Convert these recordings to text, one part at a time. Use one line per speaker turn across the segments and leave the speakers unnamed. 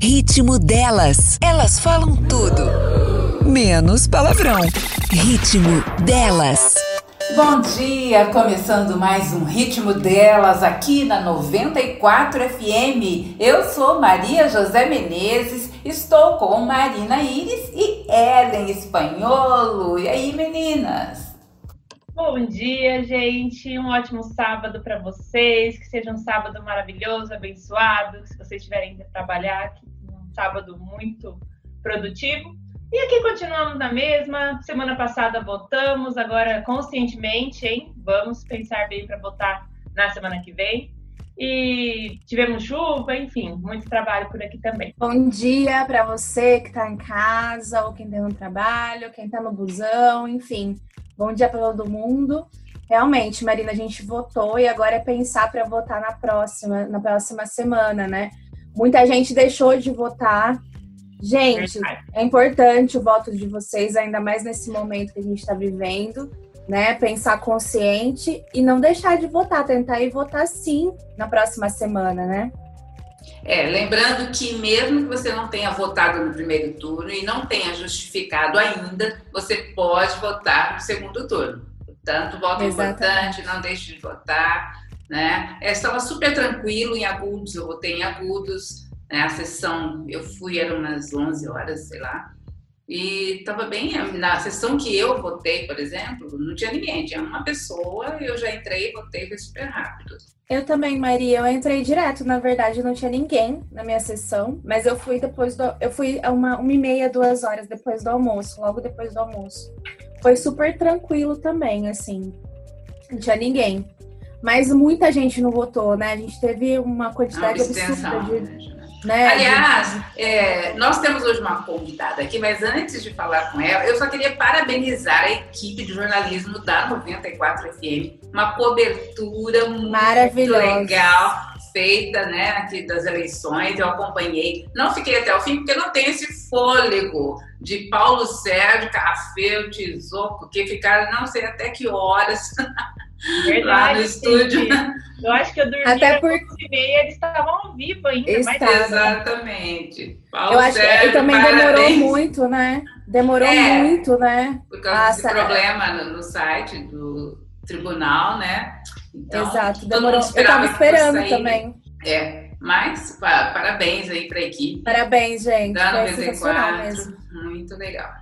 Ritmo delas. Elas falam tudo. Menos palavrão. Ritmo delas.
Bom dia, começando mais um Ritmo delas aqui na 94 FM. Eu sou Maria José Menezes, estou com Marina Iris e Ellen Espanholo. E aí, meninas?
Bom dia, gente. Um ótimo sábado para vocês. Que seja um sábado maravilhoso, abençoado. Se vocês tiverem que trabalhar, um sábado muito produtivo. E aqui continuamos na mesma. Semana passada votamos, agora conscientemente, hein? Vamos pensar bem para votar na semana que vem. E tivemos chuva, enfim, muito trabalho por aqui também.
Bom dia para você que está em casa, ou quem está no trabalho, quem está no busão, enfim. Bom dia para todo mundo. Realmente, Marina, a gente votou e agora é pensar para votar na próxima, na próxima semana, né? Muita gente deixou de votar. Gente, é importante o voto de vocês, ainda mais nesse momento que a gente está vivendo, né? Pensar consciente e não deixar de votar, tentar ir votar sim na próxima semana, né?
É, lembrando que mesmo que você não tenha votado no primeiro turno e não tenha justificado ainda, você pode votar no segundo turno. Portanto, voto Exatamente. importante, não deixe de votar. Né? É, estava super tranquilo em agudos, eu votei em agudos. Né? A sessão, eu fui, eram umas 11 horas, sei lá. E estava bem, na sessão que eu votei, por exemplo, não tinha ninguém, tinha uma pessoa, eu já entrei e votei, foi super rápido.
Eu também, Maria. Eu entrei direto, na verdade, não tinha ninguém na minha sessão, mas eu fui depois do. Eu fui uma, uma e meia, duas horas depois do almoço, logo depois do almoço. Foi super tranquilo também, assim. Não tinha ninguém. Mas muita gente não votou, né? A gente teve uma quantidade absurda de. Né?
Aliás, é, nós temos hoje uma convidada aqui, mas antes de falar com ela, eu só queria parabenizar a equipe de jornalismo da 94 FM. Uma cobertura muito legal feita, né, aqui das eleições. Eu acompanhei. Não fiquei até o fim porque não tem esse fôlego de Paulo Sérgio, Café, Tizoco, que ficaram não sei até que horas
Verdade, lá no estúdio. Eu acho que eu dormi Até por... e meia, eles estavam ao vivo ainda.
Estava. Exatamente.
Paulo eu acho Sérgio, que também parabéns. demorou muito, né? Demorou é, muito, né?
Por causa desse problema no, no, site do tribunal, né?
Então, Exato, demorou. Eu estava esperando também.
É, mas pa, parabéns aí para a equipe.
Parabéns, gente.
Dando vez mesmo. Muito legal.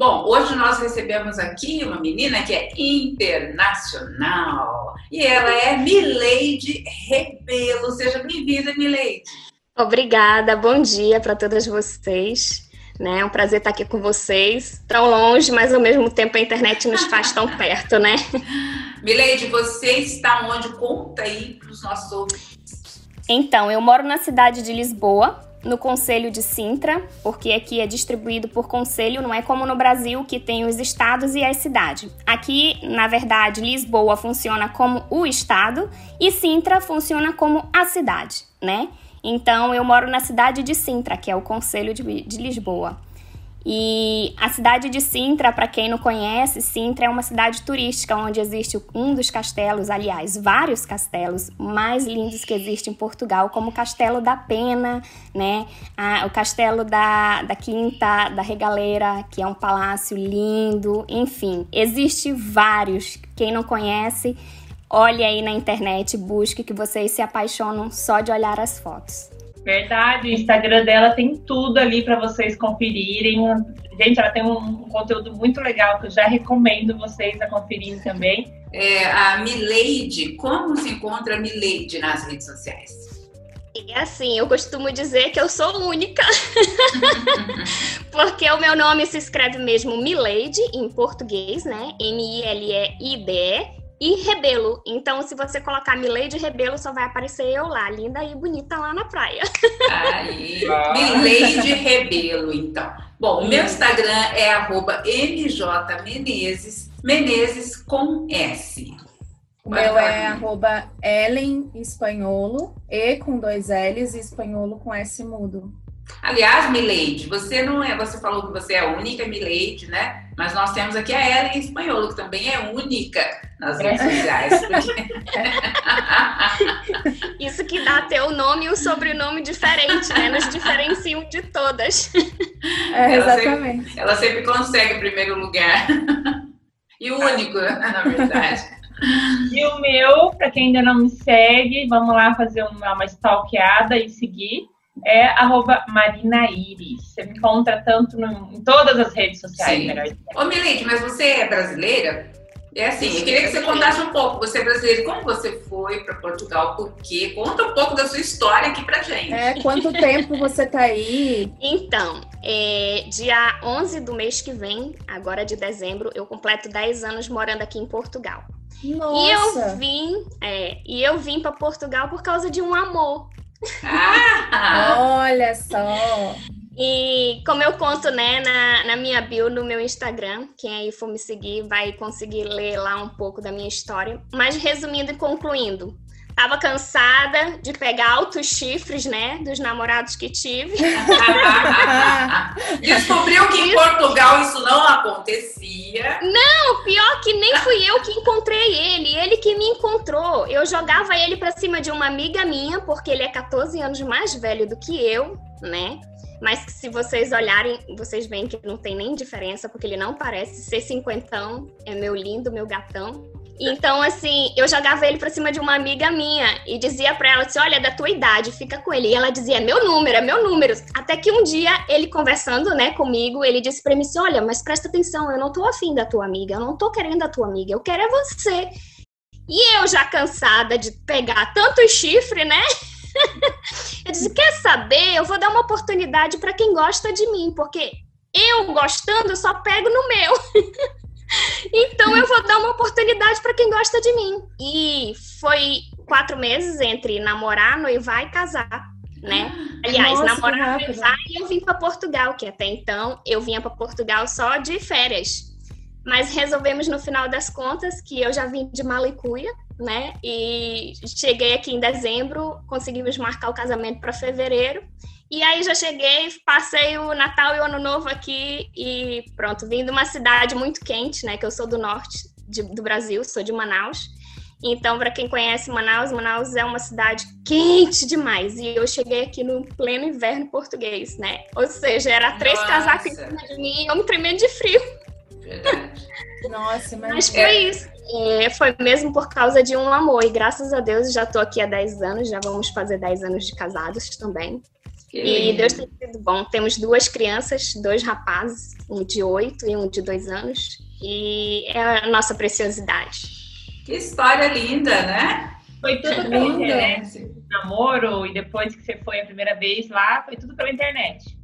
Bom, hoje nós recebemos aqui uma menina que é internacional e ela é Mileide Rebelo. Seja bem-vinda, Mileide.
Obrigada, bom dia para todas vocês. Né? É um prazer estar aqui com vocês, tão longe, mas ao mesmo tempo a internet nos faz tão perto, né?
Mileide, você está onde? Conta aí para os nossos ouvintes.
Então, eu moro na cidade de Lisboa, no Conselho de Sintra, porque aqui é distribuído por conselho, não é como no Brasil que tem os estados e as cidades. Aqui, na verdade, Lisboa funciona como o estado e Sintra funciona como a cidade, né? Então, eu moro na cidade de Sintra, que é o Conselho de, de Lisboa. E a cidade de Sintra, para quem não conhece, Sintra é uma cidade turística onde existe um dos castelos, aliás, vários castelos mais lindos que existem em Portugal, como o Castelo da Pena, né? Ah, o Castelo da, da Quinta da Regaleira, que é um palácio lindo, enfim, existe vários. Quem não conhece, olhe aí na internet, busque que vocês se apaixonam só de olhar as fotos.
Verdade, o Instagram dela tem tudo ali para vocês conferirem. Gente, ela tem um conteúdo muito legal que eu já recomendo vocês a conferirem também.
É, a Mileide, como se encontra a Mileide nas redes sociais?
É assim, eu costumo dizer que eu sou única, porque o meu nome se escreve mesmo Mileide em português, né? M-I-L-E-I-D-E, e Rebelo. Então, se você colocar Milady Rebelo, só vai aparecer eu lá, linda e bonita lá na praia.
Aí, Milady Rebelo, então. Bom, o meu Instagram é arroba mjmenezes, Menezes com S.
O meu é arroba Ellen Espanholo, E com dois L's e Espanholo com S mudo.
Aliás, Milady, você não é, você falou que você é a única Milady, né? Mas nós temos aqui a Ellen Espanholo, que também é única nas redes sociais. Porque...
Isso que dá até o nome e um sobrenome diferente, né? Nos diferenciam de todas.
É, exatamente.
Ela sempre, ela sempre consegue o primeiro lugar. E o único, na verdade.
E o meu, para quem ainda não me segue, vamos lá fazer uma, uma stalkeada e seguir é arroba Marina Iris. Você me encontra tanto no, em todas as redes sociais. Sim. Melhor
Ô, Milite, mas você é brasileira? É assim, eu queria que você contasse um pouco. Você é brasileira, como você foi para Portugal? Por quê? Conta um pouco da sua história aqui pra gente.
É, quanto tempo você tá aí?
Então, é, dia 11 do mês que vem, agora de dezembro, eu completo 10 anos morando aqui em Portugal.
Nossa.
E eu vim, é, e eu vim para Portugal por causa de um amor.
Ah! Olha só!
E como eu conto, né, na, na minha bio no meu Instagram, quem aí for me seguir vai conseguir ler lá um pouco da minha história. Mas resumindo e concluindo, tava cansada de pegar altos chifres, né, dos namorados que tive.
Descobriu que em Portugal isso não acontecia.
Não, pior que nem fui eu que encontrei ele, ele que me encontrou. Eu jogava ele para cima de uma amiga minha, porque ele é 14 anos mais velho do que eu, né? Mas se vocês olharem, vocês veem que não tem nem diferença, porque ele não parece ser cinquentão, é meu lindo, meu gatão. Então, assim, eu jogava ele pra cima de uma amiga minha e dizia pra ela, assim, olha, é da tua idade, fica com ele. E ela dizia, é meu número, é meu número. Até que um dia, ele conversando, né, comigo, ele disse pra mim assim, olha, mas presta atenção, eu não tô afim da tua amiga, eu não tô querendo a tua amiga, eu quero é você. E eu já cansada de pegar tanto chifre, né? eu disse: quer saber? Eu vou dar uma oportunidade para quem gosta de mim, porque eu gostando, só pego no meu. então eu vou dar uma oportunidade para quem gosta de mim. E foi quatro meses entre namorar, noivar e casar. Né? Aliás, Nossa, namorar, noivar e eu vim para Portugal, que até então eu vinha para Portugal só de férias. Mas resolvemos no final das contas que eu já vim de Malicuia, né? E cheguei aqui em dezembro, conseguimos marcar o casamento para fevereiro. E aí já cheguei, passei o Natal e o Ano Novo aqui e pronto, vim de uma cidade muito quente, né? Que eu sou do norte de, do Brasil, sou de Manaus. Então, para quem conhece Manaus, Manaus é uma cidade quente demais. E eu cheguei aqui no pleno inverno português, né? Ou seja, era três Nossa. casacos em cima de mim e eu me tremendo de frio.
Verdade.
Nossa, mas,
mas foi é... isso. É, foi mesmo por causa de um amor. E graças a Deus já estou aqui há 10 anos, já vamos fazer 10 anos de casados também. Que e. Deus tem sido bom. Temos duas crianças, dois rapazes, um de 8 e um de 2 anos. E é a nossa preciosidade.
Que história linda, né?
Foi tudo pela internet, namoro, e depois que você foi a primeira vez lá, foi tudo pela internet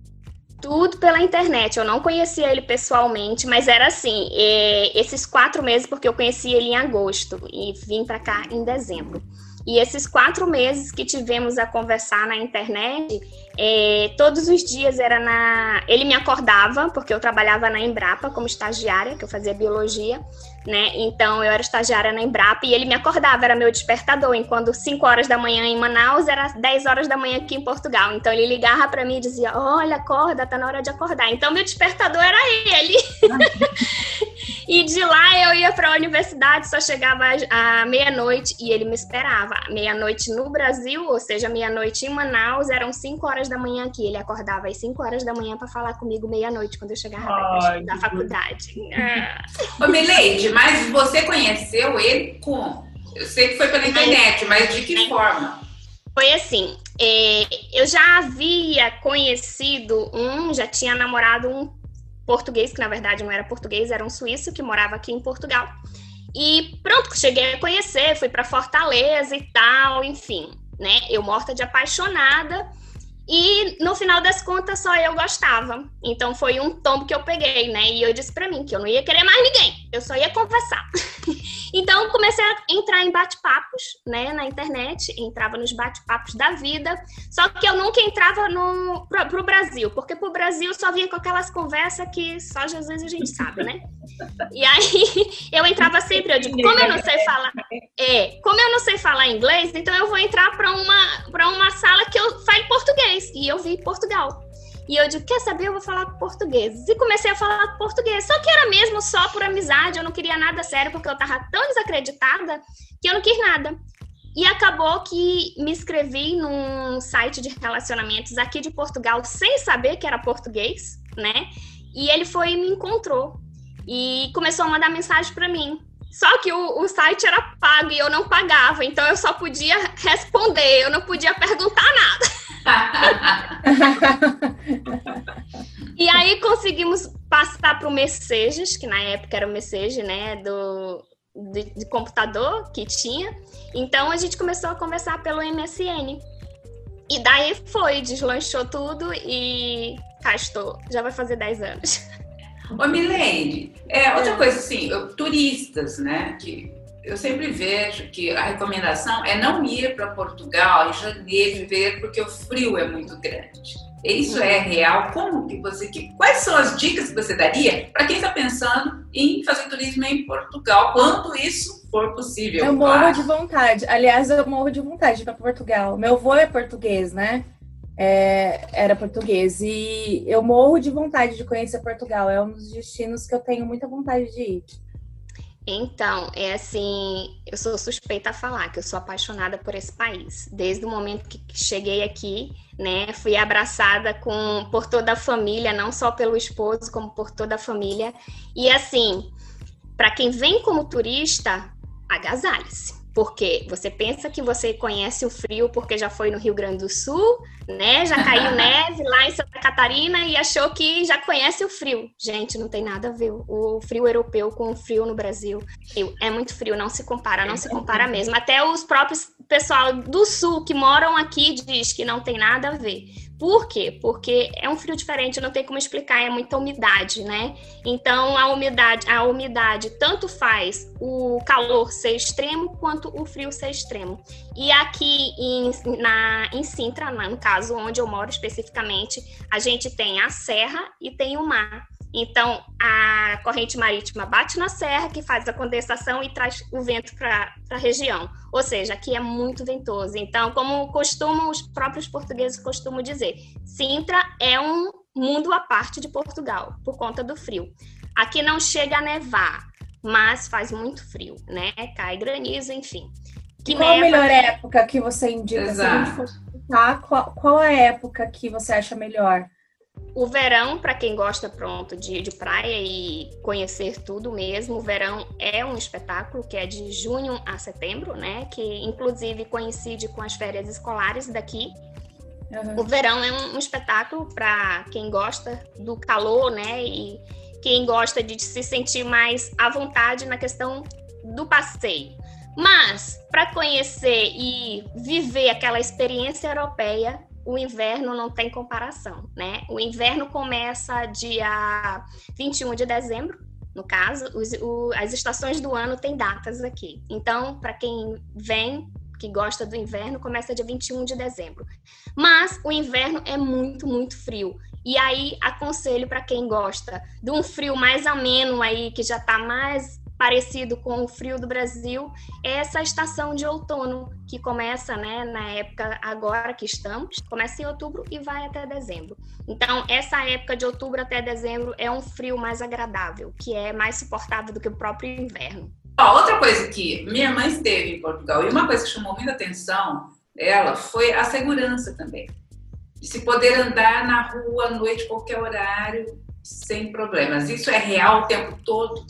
tudo pela internet. Eu não conhecia ele pessoalmente, mas era assim, é, esses quatro meses, porque eu conheci ele em agosto e vim para cá em dezembro. E esses quatro meses que tivemos a conversar na internet, é, todos os dias era na. Ele me acordava, porque eu trabalhava na Embrapa como estagiária, que eu fazia biologia, né? Então eu era estagiária na Embrapa e ele me acordava, era meu despertador. Enquanto 5 horas da manhã em Manaus era 10 horas da manhã aqui em Portugal. Então ele ligava para mim e dizia: Olha, acorda, tá na hora de acordar. Então meu despertador era ele. e de lá eu ia para a universidade, só chegava à meia-noite e ele me esperava. Meia-noite no Brasil, ou seja, meia-noite em Manaus, eram 5 horas da manhã aqui. Ele acordava às 5 horas da manhã para falar comigo meia-noite, quando eu chegava Ai, da faculdade.
É. Ô, Mileide, mas você conheceu ele como? Eu sei que foi pela internet, mas de que forma?
Foi assim, é, eu já havia conhecido um, já tinha namorado um português, que na verdade não era português, era um suíço que morava aqui em Portugal. E pronto, cheguei a conhecer, fui para Fortaleza e tal, enfim, né? Eu morta de apaixonada e no final das contas só eu gostava. Então foi um tombo que eu peguei, né? E eu disse para mim que eu não ia querer mais ninguém, eu só ia conversar. então comecei a entrar em bate-papos, né, na internet, entrava nos bate-papos da vida. Só que eu nunca entrava no pro, pro Brasil, porque pro Brasil só vinha com aquelas conversas que só Jesus a gente sabe, né? E aí eu entrava sempre, eu digo, como eu não sei falar, é, como eu não sei falar inglês, então eu vou entrar para uma uma sala que eu falo português e eu vi Portugal. E eu digo, quer saber? Eu vou falar português. E comecei a falar português. Só que era mesmo só por amizade, eu não queria nada sério, porque eu tava tão desacreditada que eu não quis nada. E acabou que me inscrevi num site de relacionamentos aqui de Portugal, sem saber que era português, né? E ele foi e me encontrou. E começou a mandar mensagem para mim. Só que o, o, site era pago e eu não pagava, então eu só podia responder, eu não podia perguntar nada. e aí conseguimos passar para o Messages, que na época era o Message, né, do, de, de, computador que tinha. Então a gente começou a conversar pelo MSN. E daí foi, deslanchou tudo e cá estou. Já vai fazer 10 anos.
Ô, Milene, é, outra é. coisa assim, eu, turistas, né, que eu sempre vejo que a recomendação é não ir para Portugal em janeiro, fevereiro, porque o frio é muito grande. Isso é real? Como que você que quais são as dicas que você daria para quem está pensando em fazer turismo em Portugal quando isso for possível?
Eu morro claro. de vontade. Aliás, eu morro de vontade de ir para Portugal. Meu avô é português, né? É, era português e eu morro de vontade de conhecer Portugal. É um dos destinos que eu tenho muita vontade de ir.
Então, é assim, eu sou suspeita a falar que eu sou apaixonada por esse país. Desde o momento que cheguei aqui, né, fui abraçada com por toda a família, não só pelo esposo, como por toda a família. E assim, para quem vem como turista, agasalhe-se porque você pensa que você conhece o frio porque já foi no Rio Grande do Sul, né? Já caiu neve lá em Santa Catarina e achou que já conhece o frio. Gente, não tem nada a ver o frio europeu com o frio no Brasil. É muito frio, não se compara, não se compara mesmo. Até os próprios pessoal do sul que moram aqui diz que não tem nada a ver. Por quê? Porque é um frio diferente, não tem como explicar, é muita umidade, né? Então a umidade, a umidade tanto faz o calor ser extremo quanto o frio ser extremo. E aqui em, na, em Sintra, no caso onde eu moro especificamente, a gente tem a serra e tem o mar. Então, a corrente marítima bate na serra, que faz a condensação e traz o vento para a região. Ou seja, aqui é muito ventoso. Então, como costumam os próprios portugueses costumam dizer, Sintra é um mundo à parte de Portugal, por conta do frio. Aqui não chega a nevar, mas faz muito frio, né? Cai granizo, enfim.
Que qual neva... a melhor época que você indica? Exato. Se a gente for qual, qual é a época que você acha melhor?
O verão, para quem gosta pronto de, de praia e conhecer tudo mesmo, o verão é um espetáculo que é de junho a setembro, né? Que inclusive coincide com as férias escolares daqui. Uhum. O verão é um, um espetáculo para quem gosta do calor, né? E quem gosta de se sentir mais à vontade na questão do passeio. Mas para conhecer e viver aquela experiência europeia, o inverno não tem comparação, né? O inverno começa dia 21 de dezembro, no caso, os, o, as estações do ano têm datas aqui. Então, para quem vem, que gosta do inverno, começa dia 21 de dezembro. Mas o inverno é muito, muito frio. E aí, aconselho para quem gosta de um frio mais ameno aí, que já está mais parecido com o frio do Brasil, é essa estação de outono que começa, né, na época agora que estamos, começa em outubro e vai até dezembro. Então, essa época de outubro até dezembro é um frio mais agradável, que é mais suportável do que o próprio inverno.
Ó, outra coisa que minha mãe esteve em Portugal e uma coisa que chamou muita atenção dela foi a segurança também. De se poder andar na rua à noite, qualquer horário, sem problemas. Isso é real o tempo todo?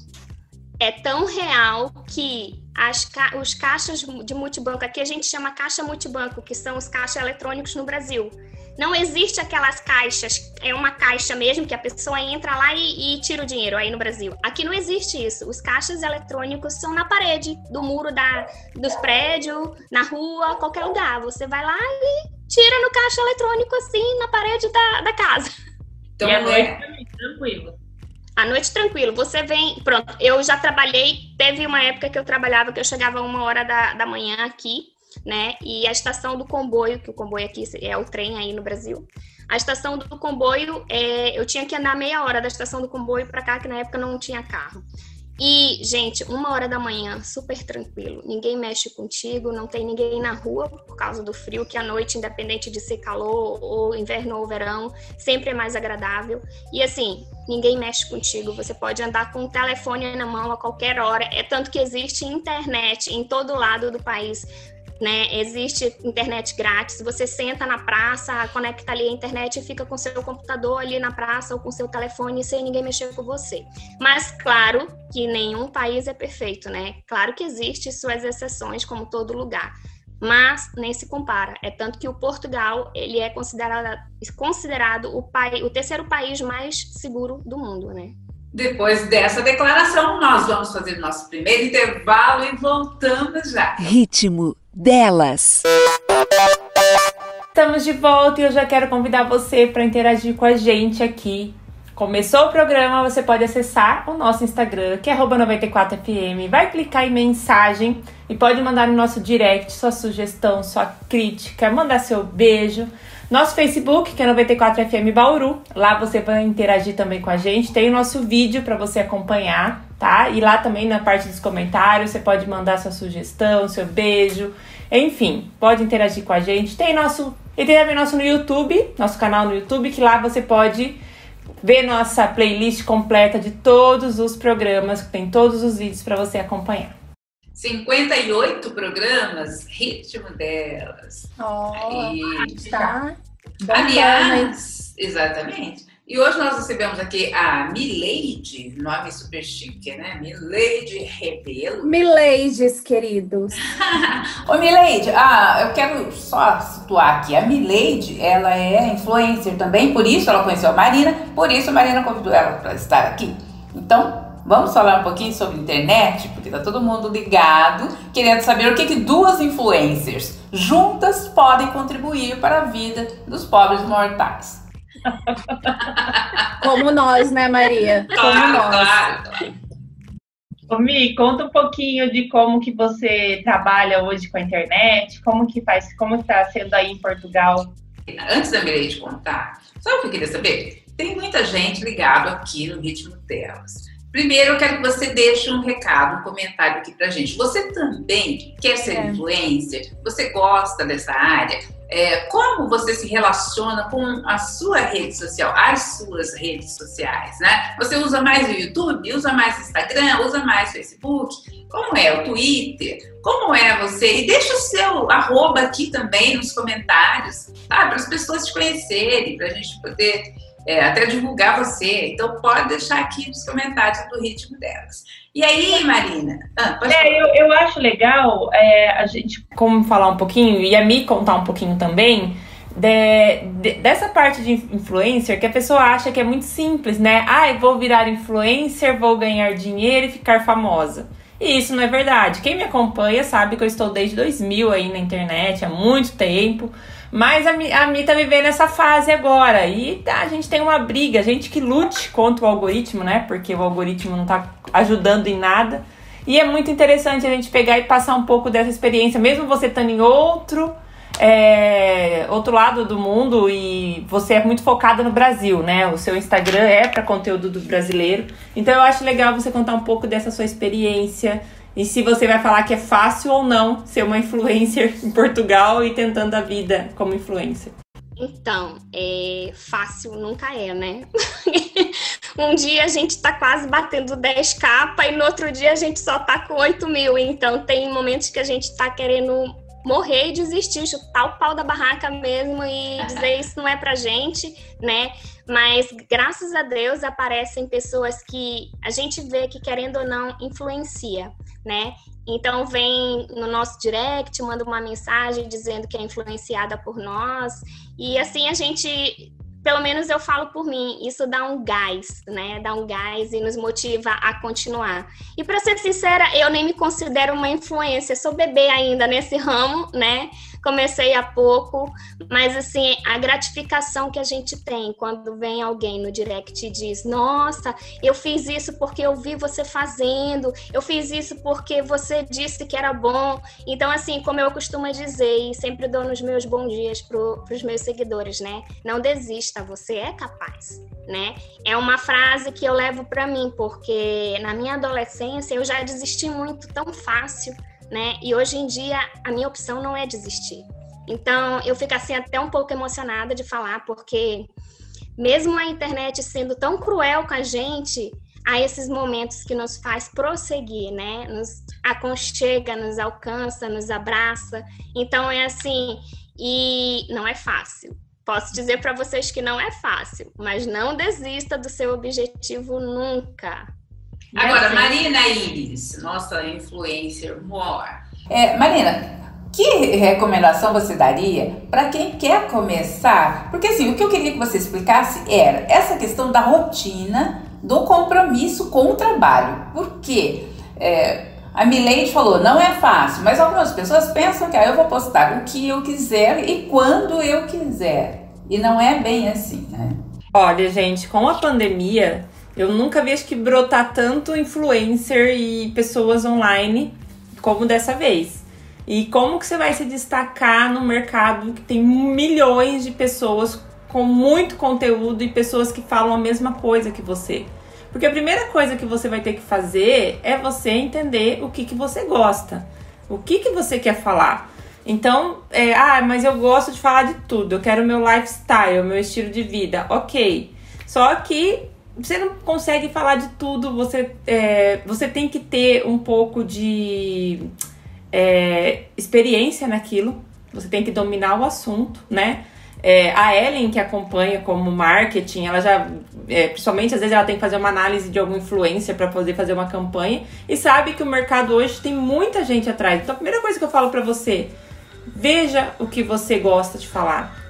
É tão real que as, os caixas de multibanco, aqui a gente chama caixa multibanco, que são os caixas eletrônicos no Brasil. Não existe aquelas caixas, é uma caixa mesmo que a pessoa entra lá e, e, tira o dinheiro aí no Brasil. Aqui não existe isso. Os caixas eletrônicos são na parede do muro da, dos prédios, na rua, qualquer lugar. Você vai lá e tira no caixa eletrônico assim, na parede da, da casa.
Então, e é... também, tranquilo.
À noite, tranquilo. Você vem. Pronto, eu já trabalhei. Teve uma época que eu trabalhava que eu chegava uma hora da, da manhã aqui, né? E a estação do comboio, que o comboio aqui é o trem aí no Brasil. A estação do comboio, é, eu tinha que andar meia hora da estação do comboio para cá, que na época não tinha carro. E, gente, uma hora da manhã, super tranquilo. Ninguém mexe contigo, não tem ninguém na rua por causa do frio, que a noite, independente de ser calor ou inverno ou verão, sempre é mais agradável. E assim, ninguém mexe contigo. Você pode andar com o telefone na mão a qualquer hora. É tanto que existe internet em todo lado do país né? Existe internet grátis. Você senta na praça, conecta ali a internet e fica com seu computador ali na praça ou com seu telefone sem ninguém mexer com você. Mas claro que nenhum país é perfeito, né? Claro que existe suas exceções, como todo lugar. Mas nem se compara. É tanto que o Portugal ele é considerado, considerado o, pai, o terceiro país mais seguro do mundo, né?
Depois dessa declaração, nós vamos fazer nosso primeiro intervalo e voltamos já.
Ritmo delas.
Estamos de volta e eu já quero convidar você para interagir com a gente aqui. Começou o programa, você pode acessar o nosso Instagram, que é 94fm, vai clicar em mensagem e pode mandar no nosso direct sua sugestão, sua crítica, mandar seu beijo. Nosso Facebook, que é 94FM Bauru, lá você vai interagir também com a gente. Tem o nosso vídeo para você acompanhar, tá? E lá também na parte dos comentários você pode mandar sua sugestão, seu beijo, enfim, pode interagir com a gente. Tem nosso e tem também nosso no YouTube, nosso canal no YouTube, que lá você pode ver nossa playlist completa de todos os programas, tem todos os vídeos para você acompanhar.
58 programas, ritmo delas.
Oh, Aí, tá.
Aliás, exatamente. E hoje nós recebemos aqui a Mileide, nome super chique, né? Mileide Rebelo.
Mileides, queridos.
Ô Mileide, ah, eu quero só situar aqui. A Mileide, ela é influencer também, por isso ela conheceu a Marina, por isso a Marina convidou ela para estar aqui. Então, vamos falar um pouquinho sobre internet, porque tá todo mundo ligado, querendo saber o que, que duas influencers juntas podem contribuir para a vida dos pobres mortais.
Como nós, né, Maria? Como
claro,
nós.
Claro.
Ô, Mi, conta um pouquinho de como que você trabalha hoje com a internet, como que faz, como está sendo aí em Portugal.
Antes da Mireille contar, sabe o que eu queria saber? Tem muita gente ligado aqui no ritmo delas. Primeiro, eu quero que você deixe um recado, um comentário aqui pra gente. Você também quer ser é. influencer? Você gosta dessa área? É, como você se relaciona com a sua rede social, as suas redes sociais, né? Você usa mais o YouTube, usa mais o Instagram, usa mais o Facebook? Como é o Twitter? Como é você? E deixa o seu arroba aqui também nos comentários, tá? Para as pessoas te conhecerem, para a gente poder é, até divulgar você. Então, pode deixar aqui nos comentários do ritmo delas. E aí, Marina?
Ah, é, eu, eu, acho legal é, a gente como falar um pouquinho e a Mi contar um pouquinho também. De, de, dessa parte de influencer que a pessoa acha que é muito simples, né? Ah, eu vou virar influencer, vou ganhar dinheiro e ficar famosa. E isso não é verdade. Quem me acompanha sabe que eu estou desde 2000 aí na internet, há muito tempo. Mas a, a Mi tá vivendo essa fase agora. E a gente tem uma briga, a gente que lute contra o algoritmo, né? Porque o algoritmo não tá ajudando em nada. E é muito interessante a gente pegar e passar um pouco dessa experiência, mesmo você estando em outro. É, outro lado do mundo e você é muito focada no Brasil, né? O seu Instagram é para conteúdo do brasileiro. Então eu acho legal você contar um pouco dessa sua experiência, e se você vai falar que é fácil ou não ser uma influencer em Portugal e tentando a vida como influencer.
Então, é, fácil nunca é, né? um dia a gente tá quase batendo 10 capas e no outro dia a gente só tá com 8 mil. Então, tem momentos que a gente tá querendo morrer e desistir, chutar o pau da barraca mesmo e dizer isso não é pra gente, né? Mas graças a Deus aparecem pessoas que a gente vê que, querendo ou não, influencia né? Então vem no nosso direct, manda uma mensagem dizendo que é influenciada por nós. E assim a gente, pelo menos eu falo por mim, isso dá um gás, né? Dá um gás e nos motiva a continuar. E para ser sincera, eu nem me considero uma influência, sou bebê ainda nesse ramo, né? Comecei há pouco, mas assim, a gratificação que a gente tem quando vem alguém no direct e diz: Nossa, eu fiz isso porque eu vi você fazendo, eu fiz isso porque você disse que era bom. Então, assim, como eu costumo dizer, e sempre dou nos meus bons dias para os meus seguidores, né? Não desista, você é capaz, né? É uma frase que eu levo para mim, porque na minha adolescência eu já desisti muito tão fácil né? E hoje em dia a minha opção não é desistir. Então eu fico assim até um pouco emocionada de falar, porque mesmo a internet sendo tão cruel com a gente, há esses momentos que nos faz prosseguir, né? Nos aconchega, nos alcança, nos abraça. Então é assim, e não é fácil. Posso dizer para vocês que não é fácil, mas não desista do seu objetivo nunca.
Agora, Marina Iris, nossa influencer more.
É, Marina, que recomendação você daria para quem quer começar? Porque assim, o que eu queria que você explicasse era essa questão da rotina, do compromisso com o trabalho. Porque é, a Milene falou, não é fácil, mas algumas pessoas pensam que ah, eu vou postar o que eu quiser e quando eu quiser. E não é bem assim, né?
Olha, gente, com a pandemia, eu nunca vi acho que brotar tanto influencer e pessoas online como dessa vez. E como que você vai se destacar no mercado que tem milhões de pessoas com muito conteúdo e pessoas que falam a mesma coisa que você? Porque a primeira coisa que você vai ter que fazer é você entender o que, que você gosta, o que, que você quer falar. Então, é, ah, mas eu gosto de falar de tudo, eu quero meu lifestyle, meu estilo de vida, ok. Só que você não consegue falar de tudo, você, é, você tem que ter um pouco de é, experiência naquilo, você tem que dominar o assunto, né? É, a Ellen, que acompanha como marketing, ela já, é, principalmente às vezes ela tem que fazer uma análise de algum influencer para poder fazer uma campanha e sabe que o mercado hoje tem muita gente atrás. Então a primeira coisa que eu falo para você, veja o que você gosta de falar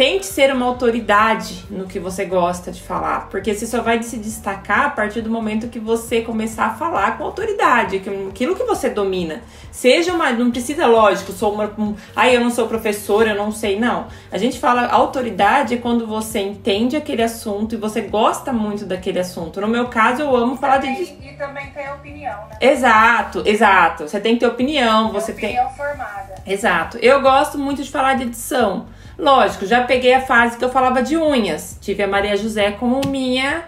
tente ser uma autoridade no que você gosta de falar, porque você só vai se destacar a partir do momento que você começar a falar com autoridade, aquilo que você domina. Seja uma, não precisa, lógico, sou uma, um, ai, eu não sou professora, eu não sei, não. A gente fala autoridade é quando você entende aquele assunto e você gosta muito daquele assunto. No meu caso, eu amo falar de
e também tem opinião, né?
Exato, exato. Você tem que ter opinião, você
opinião
tem
formada.
Exato. Eu gosto muito de falar de edição. Lógico, já peguei a fase que eu falava de unhas. Tive a Maria José como minha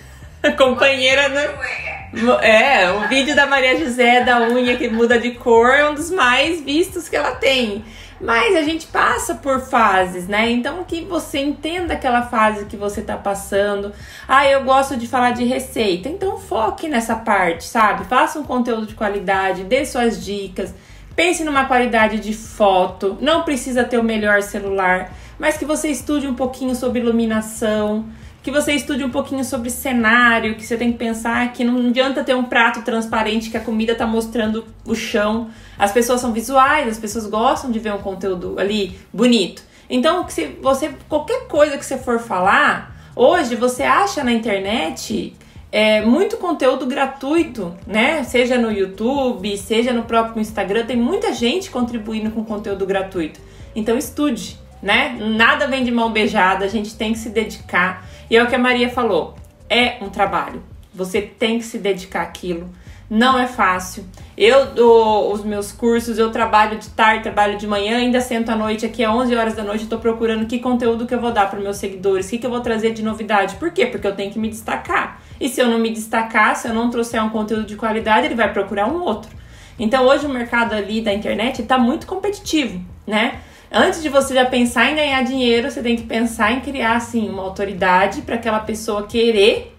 companheira no... É, o vídeo da Maria José da unha que muda de cor é um dos mais vistos que ela tem. Mas a gente passa por fases, né? Então que você entenda aquela fase que você tá passando. Ah, eu gosto de falar de receita. Então foque nessa parte, sabe? Faça um conteúdo de qualidade, dê suas dicas Pense numa qualidade de foto, não precisa ter o melhor celular, mas que você estude um pouquinho sobre iluminação, que você estude um pouquinho sobre cenário, que você tem que pensar que não adianta ter um prato transparente que a comida está mostrando o chão. As pessoas são visuais, as pessoas gostam de ver um conteúdo ali bonito. Então, se você qualquer coisa que você for falar, hoje você acha na internet é, muito conteúdo gratuito, né? Seja no YouTube, seja no próprio Instagram, tem muita gente contribuindo com conteúdo gratuito. Então estude, né? Nada vem de mão beijada, a gente tem que se dedicar. E é o que a Maria falou, é um trabalho. Você tem que se dedicar àquilo. Não é fácil. Eu dou os meus cursos, eu trabalho de tarde, trabalho de manhã, ainda sento à noite aqui às 11 horas da noite, estou procurando que conteúdo que eu vou dar para meus seguidores, o que, que eu vou trazer de novidade. Por quê? Porque eu tenho que me destacar. E se eu não me destacar, se eu não trouxer um conteúdo de qualidade, ele vai procurar um outro. Então hoje o mercado ali da internet está muito competitivo, né? Antes de você já pensar em ganhar dinheiro, você tem que pensar em criar assim uma autoridade para aquela pessoa querer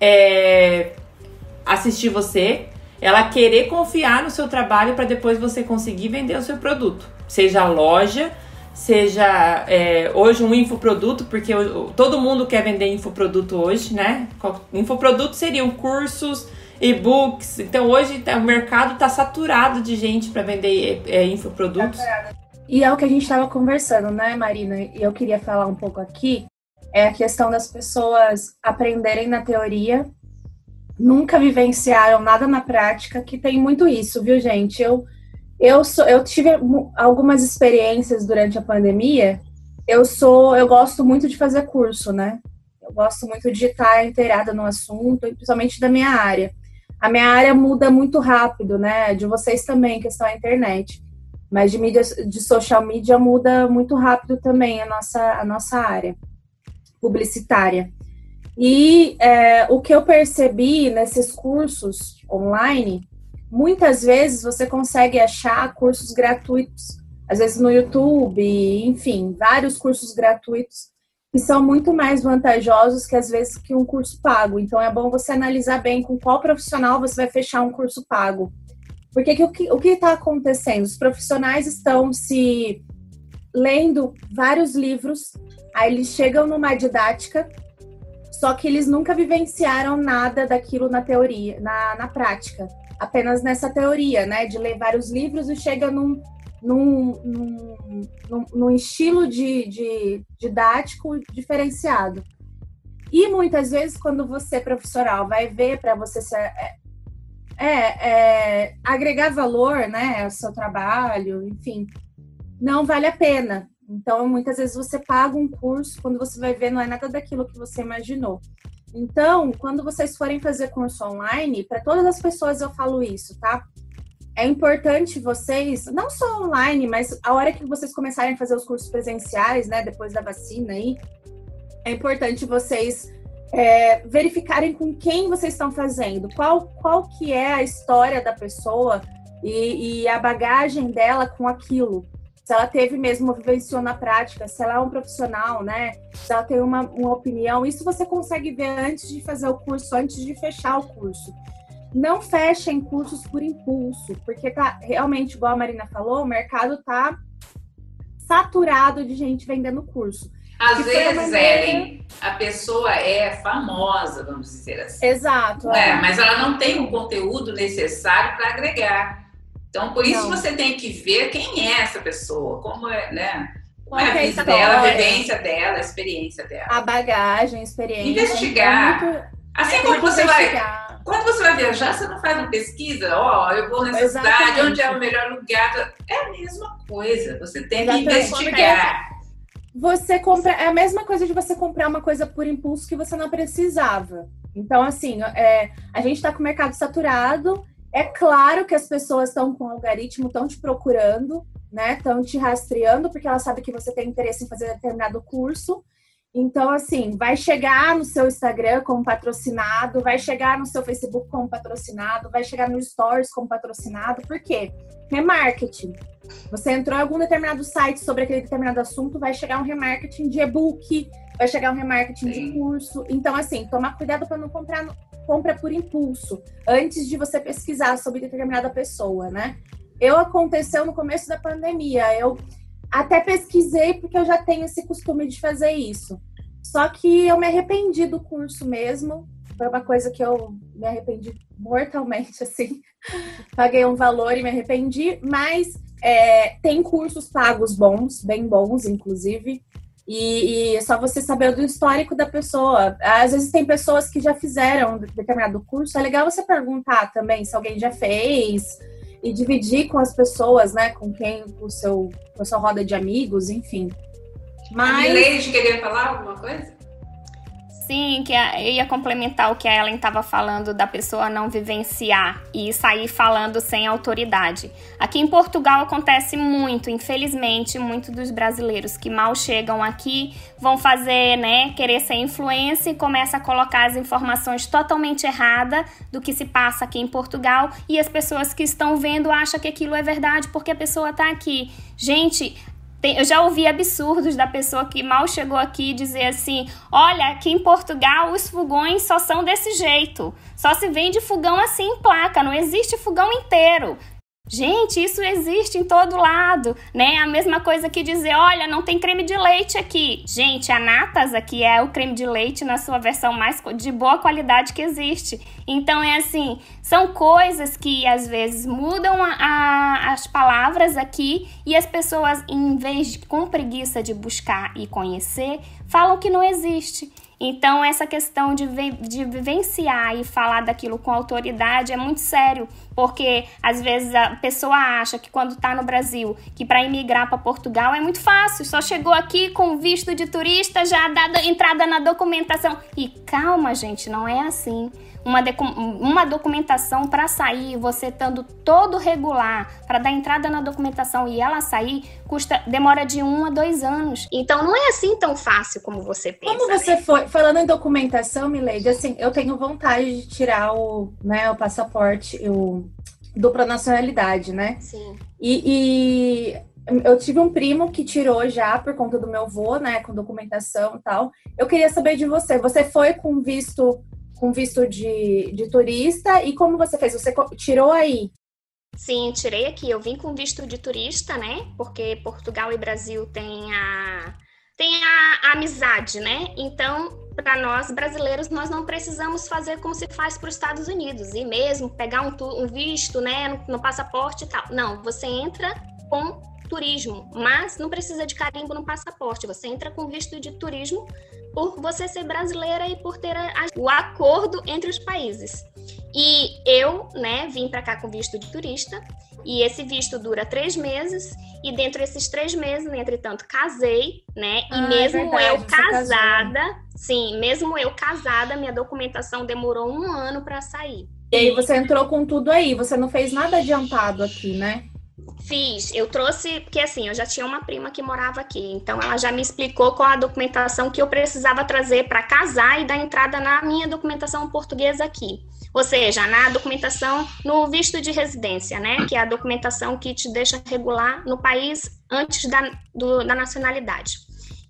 é, assistir você, ela querer confiar no seu trabalho para depois você conseguir vender o seu produto, seja loja, seja é, hoje um infoproduto, porque todo mundo quer vender infoproduto hoje, né? Infoproduto seriam cursos, e-books. Então hoje tá, o mercado está saturado de gente para vender é, infoprodutos.
E é o que a gente estava conversando, né, Marina? E eu queria falar um pouco aqui. É a questão das pessoas aprenderem na teoria, nunca vivenciaram nada na prática, que tem muito isso, viu, gente? Eu Eu, sou, eu tive algumas experiências durante a pandemia. Eu sou, eu gosto muito de fazer curso, né? Eu gosto muito de estar inteirada no assunto, principalmente da minha área. A minha área muda muito rápido, né? De vocês também, questão da internet. Mas de mídia, de social media muda muito rápido também a nossa, a nossa área publicitária. E é, o que eu percebi nesses cursos online, muitas vezes você consegue achar cursos gratuitos, às vezes no YouTube, enfim, vários cursos gratuitos que são muito mais vantajosos que às vezes que um curso pago. Então é bom você analisar bem com qual profissional você vai fechar um curso pago. Porque que, o que está acontecendo? Os profissionais estão se lendo vários livros, aí eles chegam numa didática, só que eles nunca vivenciaram nada daquilo na teoria, na, na prática. Apenas nessa teoria, né? De ler vários livros e chega num, num, num, num, estilo de, de didático diferenciado. E muitas vezes, quando você, profissional, vai ver para você ser, é, é, é, agregar valor né, ao seu trabalho, enfim, não vale a pena. Então, muitas vezes você paga um curso, quando você vai ver, não é nada daquilo que você imaginou. Então, quando vocês forem fazer curso online, para todas as pessoas eu falo isso, tá? é importante vocês, não só online, mas a hora que vocês começarem a fazer os cursos presenciais, né, depois da vacina aí, é importante vocês é, verificarem com quem vocês estão fazendo, qual, qual que é a história da pessoa e, e a bagagem dela com aquilo. Se ela teve mesmo, vivenciou na prática, se ela é um profissional, né? Se ela tem uma, uma opinião, isso você consegue ver antes de fazer o curso, antes de fechar o curso não fechem cursos por impulso, porque tá realmente, igual a Marina falou, o mercado tá saturado de gente vendendo curso.
Às vezes, maneira... Ellen, a pessoa é famosa, vamos dizer assim.
Exato.
É, é. Mas ela não tem o conteúdo necessário para agregar. Então, por isso não. você tem que ver quem é essa pessoa, como é, né? Qual é a é vida dela, a vivência dela, a experiência dela.
A bagagem, a experiência.
Investigar. É muito... Assim como você vai quando você vai viajar, você não faz uma pesquisa, ó, oh, eu vou nessa Exatamente. cidade, onde é o melhor lugar. É a mesma coisa, você tem Exatamente. que investigar.
Você compra, é a mesma coisa de você comprar uma coisa por impulso que você não precisava. Então, assim, é, a gente está com o mercado saturado. É claro que as pessoas estão com o algoritmo, estão te procurando, né? Estão te rastreando, porque elas sabem que você tem interesse em fazer determinado curso. Então, assim, vai chegar no seu Instagram como patrocinado, vai chegar no seu Facebook como patrocinado, vai chegar no Stories como patrocinado. Por quê? Remarketing. Você entrou em algum determinado site sobre aquele determinado assunto, vai chegar um remarketing de e-book, vai chegar um remarketing Sim. de curso. Então, assim, tomar cuidado para não comprar compra por impulso, antes de você pesquisar sobre determinada pessoa, né? Eu aconteceu no começo da pandemia. Eu até pesquisei porque eu já tenho esse costume de fazer isso. Só que eu me arrependi do curso mesmo. Foi uma coisa que eu me arrependi mortalmente, assim. Paguei um valor e me arrependi, mas é, tem cursos pagos bons, bem bons, inclusive. E, e, é só você saber do histórico da pessoa. Às vezes tem pessoas que já fizeram determinado curso. É legal você perguntar também se alguém já fez, e dividir com as pessoas, né? Com quem, o seu, com a sua roda de amigos, enfim.
Mas... A Milene queria falar alguma coisa?
Sim, que ia complementar o que a Ellen estava falando da pessoa não vivenciar e sair falando sem autoridade. Aqui em Portugal acontece muito, infelizmente, muitos dos brasileiros que mal chegam aqui vão fazer, né, querer ser influência e começa a colocar as informações totalmente erradas do que se passa aqui em Portugal e as pessoas que estão vendo acham que aquilo é verdade porque a pessoa está aqui. Gente, tem, eu já ouvi absurdos da pessoa que mal chegou aqui dizer assim: olha, aqui em Portugal os fogões só são desse jeito. Só se vende fogão assim em placa, não existe fogão inteiro. Gente, isso existe em todo lado, né? A mesma coisa que dizer, olha, não tem creme de leite aqui. Gente, a Natas aqui é o creme de leite na sua versão mais de boa qualidade que existe. Então é assim, são coisas que às vezes mudam a, a, as palavras aqui e as pessoas, em vez de com preguiça de buscar e conhecer, falam que não existe. Então, essa questão de, de vivenciar e falar daquilo com autoridade é muito sério, porque às vezes a pessoa acha que quando está no Brasil, que para imigrar para Portugal é muito fácil, só chegou aqui com visto de turista, já dá entrada na documentação. E calma, gente, não é assim uma, uma documentação para sair, você estando todo regular, para dar entrada na documentação e ela sair, custa demora de um a dois anos. Então não é assim tão fácil como você pensa.
Como você né? foi falando em documentação, Milady, assim, eu tenho vontade de tirar o, né, o passaporte, o dupla nacionalidade, né?
Sim.
E, e eu tive um primo que tirou já por conta do meu avô, né, com documentação e tal. Eu queria saber de você. Você foi com visto com visto de, de turista e como você fez? Você tirou aí?
Sim, tirei aqui. Eu vim com visto de turista, né? Porque Portugal e Brasil têm a tem a, a amizade, né? Então, para nós brasileiros, nós não precisamos fazer como se faz para os Estados Unidos e mesmo pegar um, um visto, né, no, no passaporte e tal. Não, você entra com turismo, mas não precisa de carimbo no passaporte. Você entra com visto de turismo por você ser brasileira e por ter a, o acordo entre os países. E eu, né, vim para cá com visto de turista e esse visto dura três meses e dentro desses três meses, entretanto, casei, né? E ah, é mesmo é verdade, eu casada, sim, mesmo eu casada, minha documentação demorou um ano para sair.
E aí você entrou com tudo aí, você não fez nada adiantado aqui, né?
Fiz, eu trouxe, porque assim, eu já tinha uma prima que morava aqui, então ela já me explicou qual a documentação que eu precisava trazer para casar e dar entrada na minha documentação portuguesa aqui. Ou seja, na documentação no visto de residência, né? Que é a documentação que te deixa regular no país antes da, do, da nacionalidade.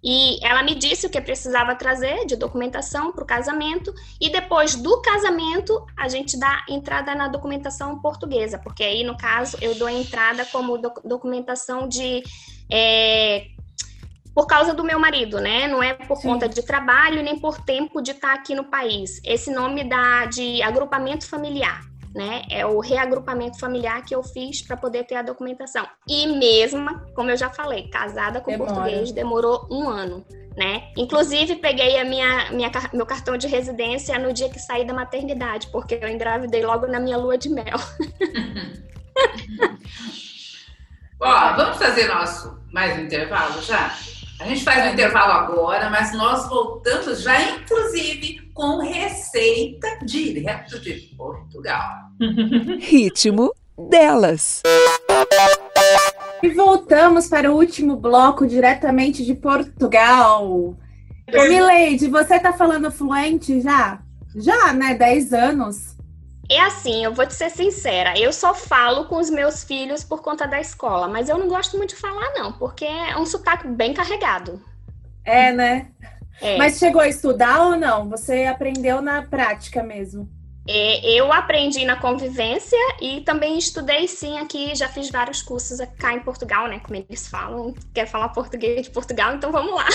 E ela me disse o que precisava trazer de documentação para o casamento, e depois do casamento a gente dá entrada na documentação portuguesa, porque aí no caso eu dou entrada como doc documentação de. É, por causa do meu marido, né? Não é por Sim. conta de trabalho nem por tempo de estar aqui no país. Esse nome dá de agrupamento familiar né? É o reagrupamento familiar que eu fiz para poder ter a documentação. E mesmo, como eu já falei, casada com Demora. português, demorou um ano. Né? Inclusive, peguei a minha, minha, meu cartão de residência no dia que saí da maternidade, porque eu engravidei logo na minha lua de mel.
Ó, vamos fazer nosso mais um intervalo já? A gente faz um intervalo agora, mas nós voltamos já, inclusive, com receita direto de Portugal.
Ritmo delas.
E voltamos para o último bloco diretamente de Portugal. Mileide, você tá falando fluente já? Já, né? 10 anos.
É assim, eu vou te ser sincera, eu só falo com os meus filhos por conta da escola, mas eu não gosto muito de falar, não, porque é um sotaque bem carregado.
É, né? É. Mas chegou a estudar ou não? Você aprendeu na prática mesmo?
É, eu aprendi na convivência e também estudei sim aqui, já fiz vários cursos cá em Portugal, né? Como eles falam, quer falar português de Portugal, então vamos lá.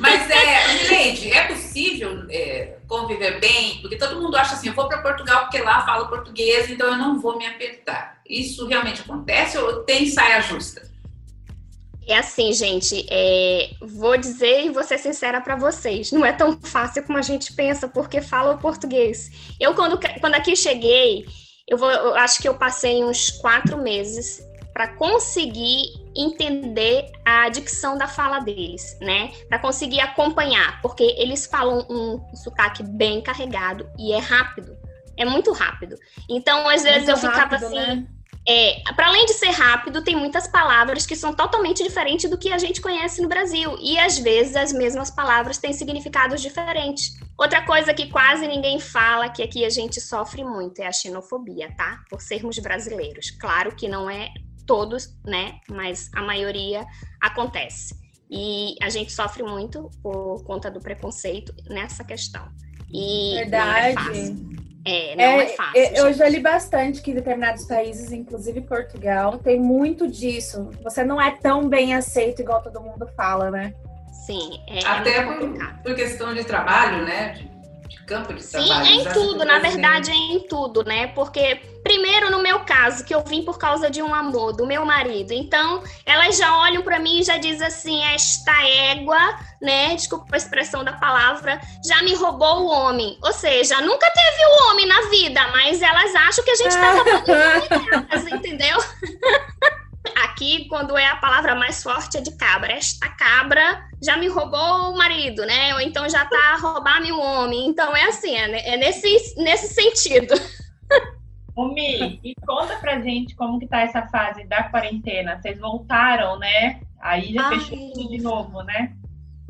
Mas é, Milene, é possível é, conviver bem? Porque todo mundo acha assim, eu vou para Portugal porque lá falo português, então eu não vou me apertar. Isso realmente acontece ou tem saia justa?
É assim, gente, é, vou dizer e vou ser sincera para vocês, não é tão fácil como a gente pensa, porque fala o português. Eu, quando, quando aqui cheguei, eu, vou, eu acho que eu passei uns quatro meses para conseguir entender a dicção da fala deles, né? Para conseguir acompanhar, porque eles falam um sotaque bem carregado e é rápido, é muito rápido. Então, às vezes muito eu ficava rápido, assim. Né? É, para além de ser rápido, tem muitas palavras que são totalmente diferentes do que a gente conhece no Brasil. E às vezes as mesmas palavras têm significados diferentes. Outra coisa que quase ninguém fala, que aqui a gente sofre muito, é a xenofobia, tá? Por sermos brasileiros. Claro que não é todos, né? Mas a maioria acontece. E a gente sofre muito por conta do preconceito nessa questão. E
Verdade.
Não é fácil. É, não é, é fácil.
É, eu já li bastante que em determinados países, inclusive Portugal, tem muito disso. Você não é tão bem aceito igual todo mundo fala, né?
Sim, é,
é Até por, por, questão de trabalho, né? De, de campo de
trabalho. Sim, é em tudo, na verdade é em tudo, né? Porque primeiro no meu caso, que eu vim por causa de um amor do meu marido. Então, elas já olham para mim e já dizem assim: "Esta égua, né? Desculpa a expressão da palavra, já me roubou o homem". Ou seja, nunca teve o homem na vida, mas elas acham que a gente tá roubando o homem entendeu? Aqui, quando é a palavra mais forte, é de cabra. Esta cabra já me roubou o marido, né? Ou então já tá a roubar meu homem. Então é assim, é, é nesse, nesse sentido.
Ô Mi, e conta pra gente como que tá essa fase da quarentena. Vocês voltaram, né? Aí já Ai. fechou tudo de novo, né?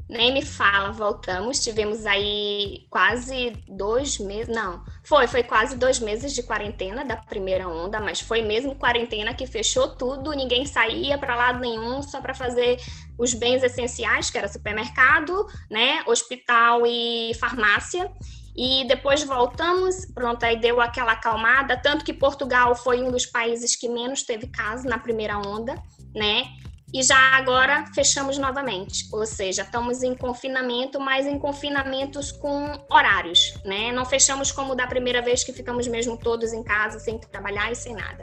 Nem me fala, voltamos. Tivemos aí quase dois meses. Não, foi, foi quase dois meses de quarentena da primeira onda, mas foi mesmo quarentena que fechou tudo, ninguém saía para lado nenhum, só para fazer os bens essenciais, que era supermercado, né, hospital e farmácia. E depois voltamos, pronto, aí deu aquela acalmada, tanto que Portugal foi um dos países que menos teve casos na primeira onda, né? e já agora fechamos novamente, ou seja, estamos em confinamento, mas em confinamentos com horários, né? Não fechamos como da primeira vez que ficamos mesmo todos em casa, sem trabalhar e sem nada.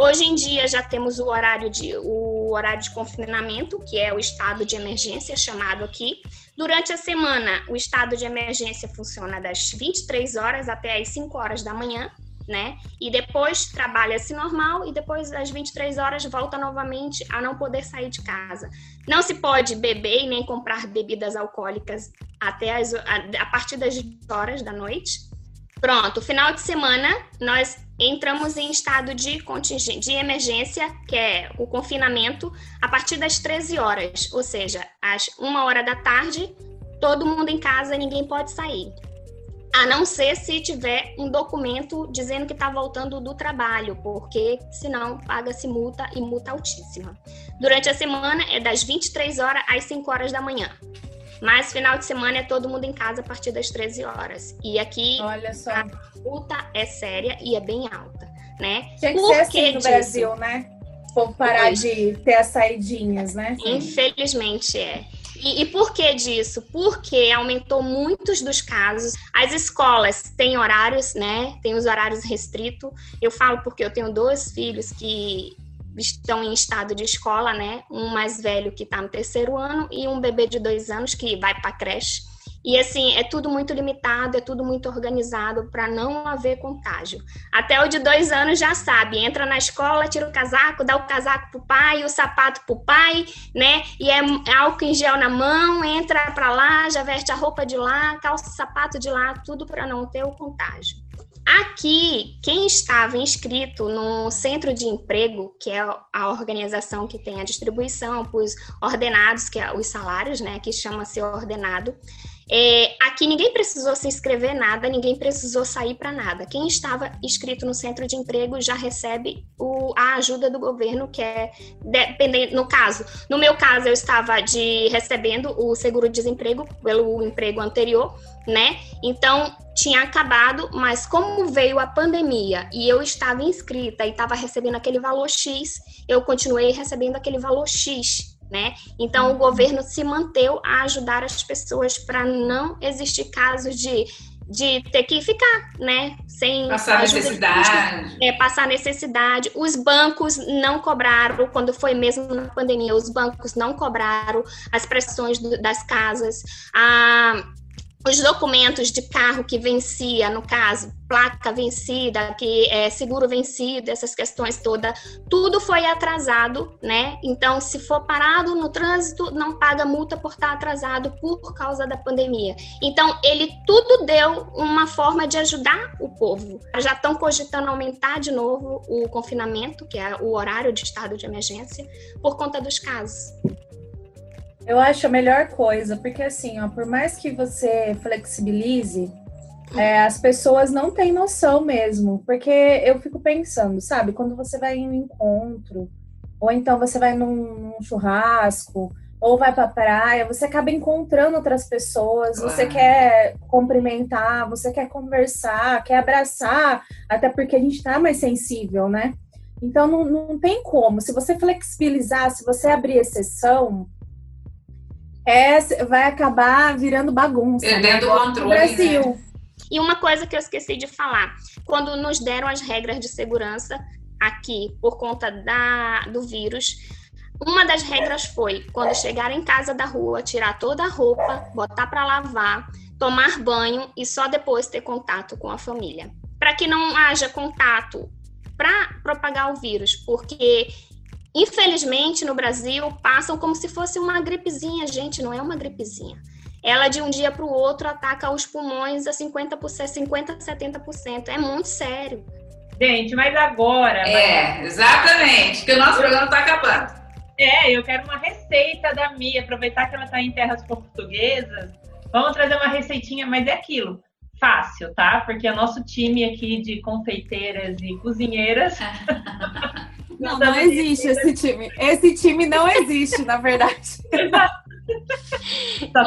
Hoje em dia já temos o horário de o horário de confinamento, que é o estado de emergência chamado aqui. Durante a semana, o estado de emergência funciona das 23 horas até as 5 horas da manhã né? E depois trabalha-se normal e depois às 23 horas volta novamente a não poder sair de casa. Não se pode beber e nem comprar bebidas alcoólicas até as, a, a partir das horas da noite. Pronto, final de semana nós entramos em estado de de emergência, que é o confinamento, a partir das 13 horas, ou seja, às 1 hora da tarde, todo mundo em casa, ninguém pode sair a não ser se tiver um documento dizendo que está voltando do trabalho, porque senão paga-se multa e multa altíssima. Durante a semana é das 23 horas às 5 horas da manhã. Mas final de semana é todo mundo em casa a partir das 13 horas. E aqui
a
multa é séria e é bem alta, né?
Tinha que Por ser assim no disso? Brasil, né? Por parar de ter as saidinhas, né?
Infelizmente é. E, e, por que disso? Porque aumentou muitos dos casos. As escolas têm horários, né? Tem os horários restritos. Eu falo porque eu tenho dois filhos que estão em estado de escola, né? Um mais velho que está no terceiro ano e um bebê de dois anos que vai para creche. E assim, é tudo muito limitado, é tudo muito organizado para não haver contágio. Até o de dois anos já sabe, entra na escola, tira o casaco, dá o casaco pro pai, o sapato pro pai, né? E é álcool em gel na mão, entra para lá, já veste a roupa de lá, calça o sapato de lá, tudo para não ter o contágio. Aqui, quem estava inscrito no centro de emprego, que é a organização que tem a distribuição os ordenados, que é os salários, né, que chama-se ordenado, é, aqui ninguém precisou se inscrever nada, ninguém precisou sair para nada. Quem estava inscrito no centro de emprego já recebe o, a ajuda do governo, que é dependendo. No caso, no meu caso, eu estava de recebendo o seguro-desemprego pelo emprego anterior, né? Então tinha acabado, mas como veio a pandemia e eu estava inscrita e estava recebendo aquele valor X, eu continuei recebendo aquele valor X né? Então, o governo se manteve a ajudar as pessoas para não existir casos de, de ter que ficar, né? Sem
passar necessidade.
É, passar necessidade. Os bancos não cobraram, quando foi mesmo na pandemia, os bancos não cobraram as prestações das casas. A os documentos de carro que vencia, no caso, placa vencida, que é seguro vencido, essas questões todas, tudo foi atrasado, né? Então, se for parado no trânsito, não paga multa por estar atrasado por causa da pandemia. Então, ele tudo deu uma forma de ajudar o povo. Já estão cogitando aumentar de novo o confinamento, que é o horário de estado de emergência, por conta dos casos.
Eu acho a melhor coisa, porque assim, ó, por mais que você flexibilize, é, as pessoas não têm noção mesmo. Porque eu fico pensando, sabe, quando você vai em um encontro, ou então você vai num, num churrasco, ou vai pra praia, você acaba encontrando outras pessoas, claro. você quer cumprimentar, você quer conversar, quer abraçar, até porque a gente tá mais sensível, né? Então não, não tem como. Se você flexibilizar, se você abrir exceção, é, vai acabar virando bagunça.
Perdendo
né?
o controle.
No Brasil.
Né?
E uma coisa que eu esqueci de falar, quando nos deram as regras de segurança aqui por conta da, do vírus, uma das regras foi, quando chegar em casa da rua, tirar toda a roupa, botar para lavar, tomar banho e só depois ter contato com a família. Para que não haja contato para propagar o vírus, porque infelizmente no Brasil passam como se fosse uma gripezinha, gente, não é uma gripezinha. Ela de um dia para o outro ataca os pulmões a 50%, 50, 70%. É muito sério.
Gente, mas agora.
É, mas... exatamente, que o nosso programa está acabando.
É, eu quero uma receita da Mia, aproveitar que ela está em terras portuguesas. Vamos trazer uma receitinha, mas é aquilo, fácil, tá? Porque o nosso time aqui de confeiteiras e cozinheiras.
Não, não existe esse time. Esse time não existe, na verdade.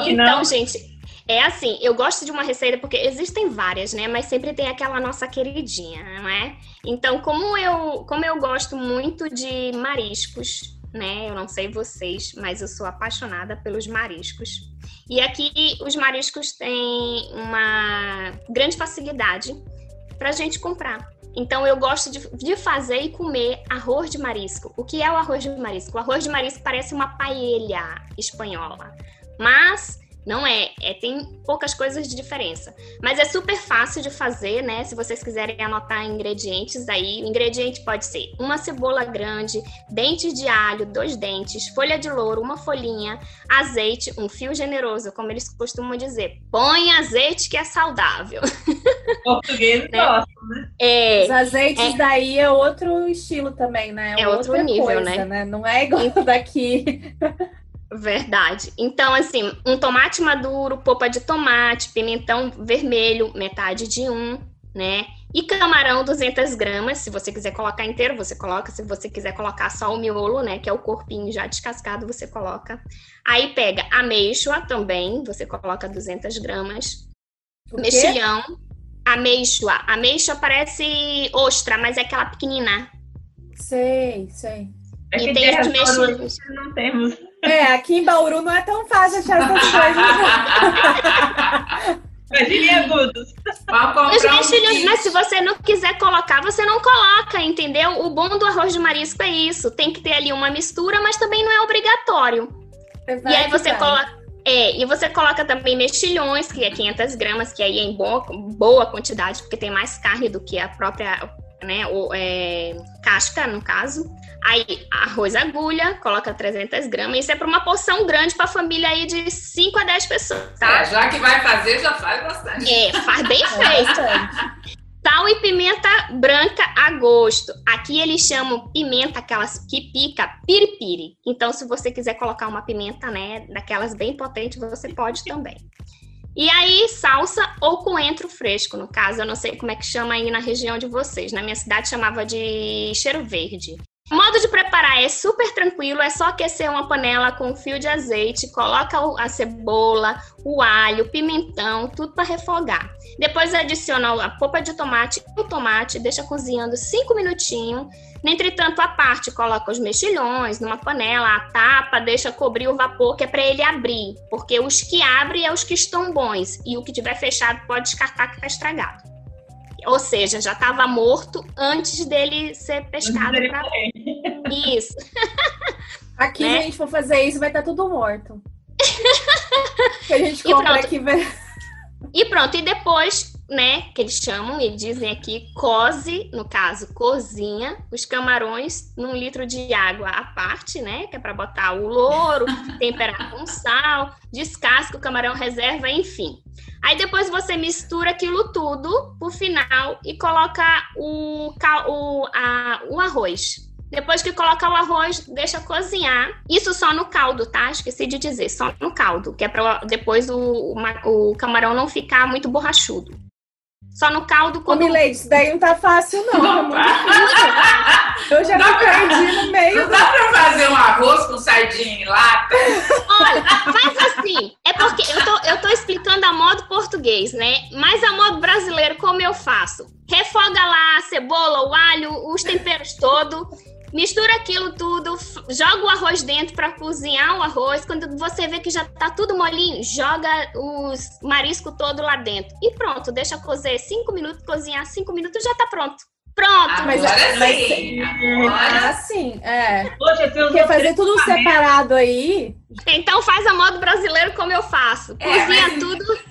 então, gente, é assim, eu gosto de uma receita porque existem várias, né? Mas sempre tem aquela nossa queridinha, não é? Então, como eu, como eu gosto muito de mariscos, né? Eu não sei vocês, mas eu sou apaixonada pelos mariscos. E aqui os mariscos têm uma grande facilidade para a gente comprar. Então eu gosto de, de, fazer e comer arroz de marisco. O que é o arroz de marisco? O arroz de marisco parece uma paella espanhola, mas não é, é, tem poucas coisas de diferença. Mas é super fácil de fazer, né? Se vocês quiserem anotar ingredientes aí, o ingrediente pode ser uma cebola grande, dentes de alho, dois dentes, folha de louro, uma folhinha, azeite, um fio generoso, como eles costumam dizer. Põe azeite que é saudável.
Português né? gostam, né?
É, Os azeites é, daí é outro estilo também, né?
É, é outro nível, coisa, né?
né? Não é igual daqui.
Verdade. Então, assim, um tomate maduro, polpa de tomate, pimentão vermelho, metade de um, né? E camarão, 200 gramas. Se você quiser colocar inteiro, você coloca. Se você quiser colocar só o miolo, né? Que é o corpinho já descascado, você coloca. Aí pega ameixa também, você coloca 200 gramas. O Mexilhão. Ameixa. Ameixa parece ostra, mas é aquela pequenina.
Sei, sei.
É e tem os mexilhões. Não temos.
É, aqui em Bauru não é tão fácil achar essas
coisas. Imagine agudos.
Os mexilhões, mas se você não quiser colocar, você não coloca, entendeu? O bom do arroz de marisco é isso. Tem que ter ali uma mistura, mas também não é obrigatório. e aí você coloca. É, e você coloca também mexilhões, que é 500 gramas, que aí é em boa, boa quantidade, porque tem mais carne do que a própria né, ou, é, casca, no caso. Aí, arroz agulha, coloca 300 gramas. Isso é para uma porção grande para família aí de 5 a 10 pessoas, tá?
É, já que vai fazer, já faz bastante.
É, faz bem feito. Sal e pimenta branca a gosto. Aqui eles chamam pimenta, aquelas que pica, piripiri. Então, se você quiser colocar uma pimenta, né, daquelas bem potentes, você pode também. E aí, salsa ou coentro fresco, no caso, eu não sei como é que chama aí na região de vocês. Na minha cidade chamava de cheiro verde. O modo de preparar é super tranquilo, é só aquecer uma panela com um fio de azeite, coloca a cebola, o alho, o pimentão, tudo para refogar. Depois adiciona a polpa de tomate e o tomate, deixa cozinhando 5 minutinhos. Entretanto, a parte coloca os mexilhões numa panela, a tapa, deixa cobrir o vapor, que é para ele abrir, porque os que abrem é os que estão bons e o que tiver fechado pode descartar que está estragado. Ou seja, já estava morto antes dele ser pescado. Pra... Isso.
Aqui, né? gente for fazer isso, vai estar tá tudo morto. que a gente compra aqui.
E pronto, e depois, né, que eles chamam e dizem aqui, coze, no caso, cozinha os camarões num litro de água à parte, né, que é para botar o louro, temperar com sal, descasca o camarão, reserva, enfim. Aí depois você mistura aquilo tudo pro final e coloca o, o, a, o arroz. Depois que coloca o arroz, deixa cozinhar. Isso só no caldo, tá? Esqueci de dizer, só no caldo, que é para depois o, o, camarão não ficar muito borrachudo. Só no caldo
quando. Ô, Milady, isso daí não tá fácil, não. não é muito difícil. Eu já me perdi no meio.
Não dá pra fazer um arroz com sardinha em lata?
Olha, faz assim. É porque eu tô, eu tô explicando a modo português, né? Mas a modo brasileiro, como eu faço? Refoga lá a cebola, o alho, os temperos todos mistura aquilo tudo, joga o arroz dentro para cozinhar o arroz. Quando você vê que já tá tudo molinho, joga os marisco todo lá dentro. E pronto, deixa cozer cinco minutos, cozinhar cinco minutos, já tá pronto. Pronto,
mas,
Agora
mas,
sim.
Agora
Ah, sim, é.
Poxa,
Porque fazer tudo separado aí.
então faz a modo brasileiro como eu faço.
É,
Cozinha
mas-
tudo.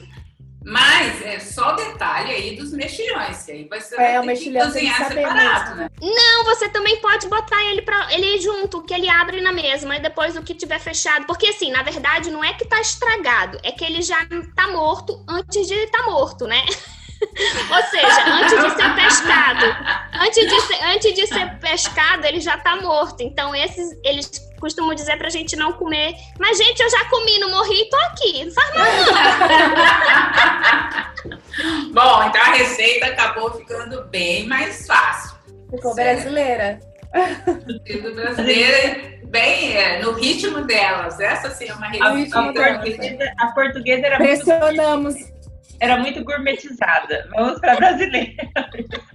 Mas é só o detalhe aí dos mexilhões, que aí você
É,
vai
o
ter
mexilhão
que
tem que
cozinhar
saber
separado,
mesmo.
né?
Não, você também pode botar ele para ele junto, que ele abre na mesma, e depois o que tiver fechado. Porque assim, na verdade, não é que tá estragado, é que ele já tá morto antes de estar morto, né? Ou seja, antes de ser pescado. Antes de ser, antes de ser pescado, ele já tá morto. Então, esses eles costumam dizer pra gente não comer. Mas, gente, eu já comi, não morri e tô aqui. Não faz
Bom, então a receita acabou ficando bem mais fácil.
Ficou
Certo.
brasileira.
Sendo brasileira, bem é, no ritmo delas. Essa sim é uma
A,
receita.
a portuguesa, a portuguesa era muito,
Pressionamos.
Era muito gourmetizada. Vamos para brasileira.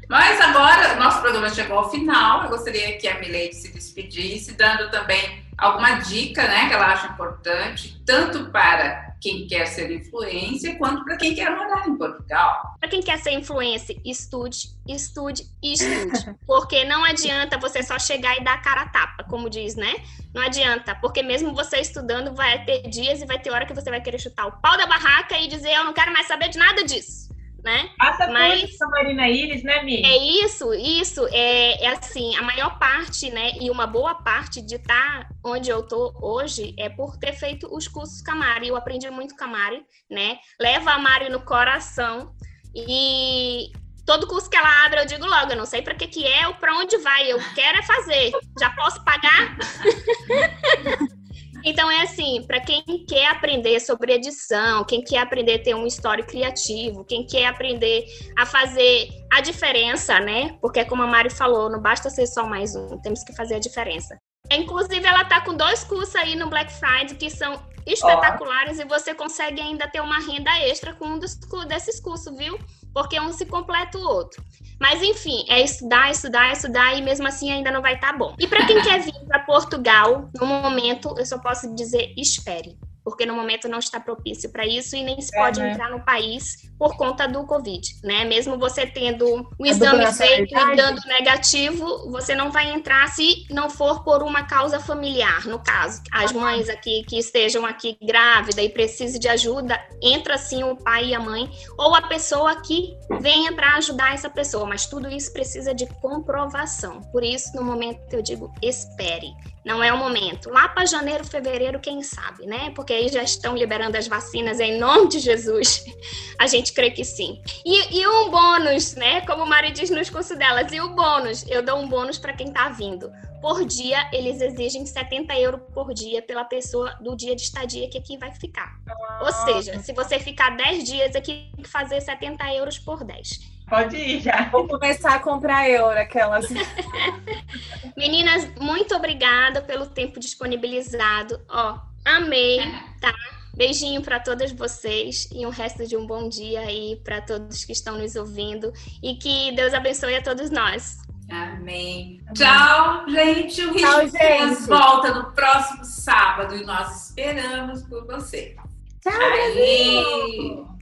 Mas agora, nosso programa chegou ao final. Eu gostaria que a Milene se despedisse, dando também alguma dica né, que ela acha importante, tanto para quem quer ser influência, quanto para quem quer morar em Portugal.
Para quem quer ser influencer, estude, estude e estude. Porque não adianta você só chegar e dar a cara a tapa, como diz, né? Não adianta, porque mesmo você estudando, vai ter dias e vai ter hora que você vai querer chutar o pau da barraca e dizer, eu não quero mais saber de nada disso, né?
Passa
Mas-
por isso, Marina Iris, né, Mi?
É isso, isso. É, é assim, a maior parte, né? E uma boa parte de estar onde eu tô hoje é por ter feito os cursos Camari. Eu aprendi muito Camari, né? Leva a Mari no coração. E todo curso que ela abre, eu digo logo, eu não sei para que que é ou para onde vai. Eu quero é fazer. Já posso pagar? Então é assim, para quem quer aprender sobre edição, quem quer aprender a ter um story criativo, quem quer aprender a fazer a diferença, né? Porque como a Mari falou, não basta ser só mais um, temos que fazer a diferença. Inclusive, ela tá com dois cursos aí no Black Friday que são espetaculares e você consegue ainda ter uma renda extra com um dos, desses cursos, viu? Porque um se completa o outro. Mas enfim, é estudar, estudar, estudar e mesmo assim ainda não vai estar bom. E para quem quer vir para Portugal, no momento eu só posso dizer espere, porque no momento não está propício para isso e nem se
É,
pode
né?
entrar no país por conta do Covid, né? Mesmo você tendo o exame
dupla
feito e dando negativo, você não vai entrar se não for por uma causa familiar, no caso. As mães aqui que estejam aqui grávida e precisem de ajuda, entra sim o pai e a mãe ou a pessoa que venha para ajudar essa pessoa, mas tudo isso precisa de comprovação. Por isso, no momento eu digo, espere. Não é o momento. Lá para janeiro, fevereiro, quem sabe, né? Porque aí já estão liberando as vacinas em nome de Jesus. A gente crê que sim. E, e um bônus, né? Como o Mari diz nos cursos delas, e o bônus? Eu dou um bônus para quem tá vindo. Por dia, eles exigem 70 euros por dia pela pessoa do dia de estadia que aqui vai ficar. Ou seja, se você ficar 10 dias aqui, tem que fazer 70 euros por 10.
Pode ir já.
Vou começar a comprar euro, aquelas.
Meninas, muito obrigada pelo tempo disponibilizado. Ó, amei, tá? Beijinho para todas vocês e um resto de um bom dia aí para todos que estão nos ouvindo e que Deus abençoe a todos nós.
Amém. Tchau, gente. O
Tchau, gente.
volta no próximo sábado e nós esperamos por você.
Tchau.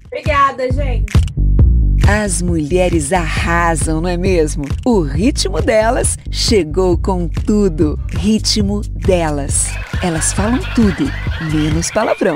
Obrigada, gente.
As mulheres arrasam, não é mesmo? O ritmo delas chegou com tudo. Ritmo delas. Elas falam tudo, menos palavrão.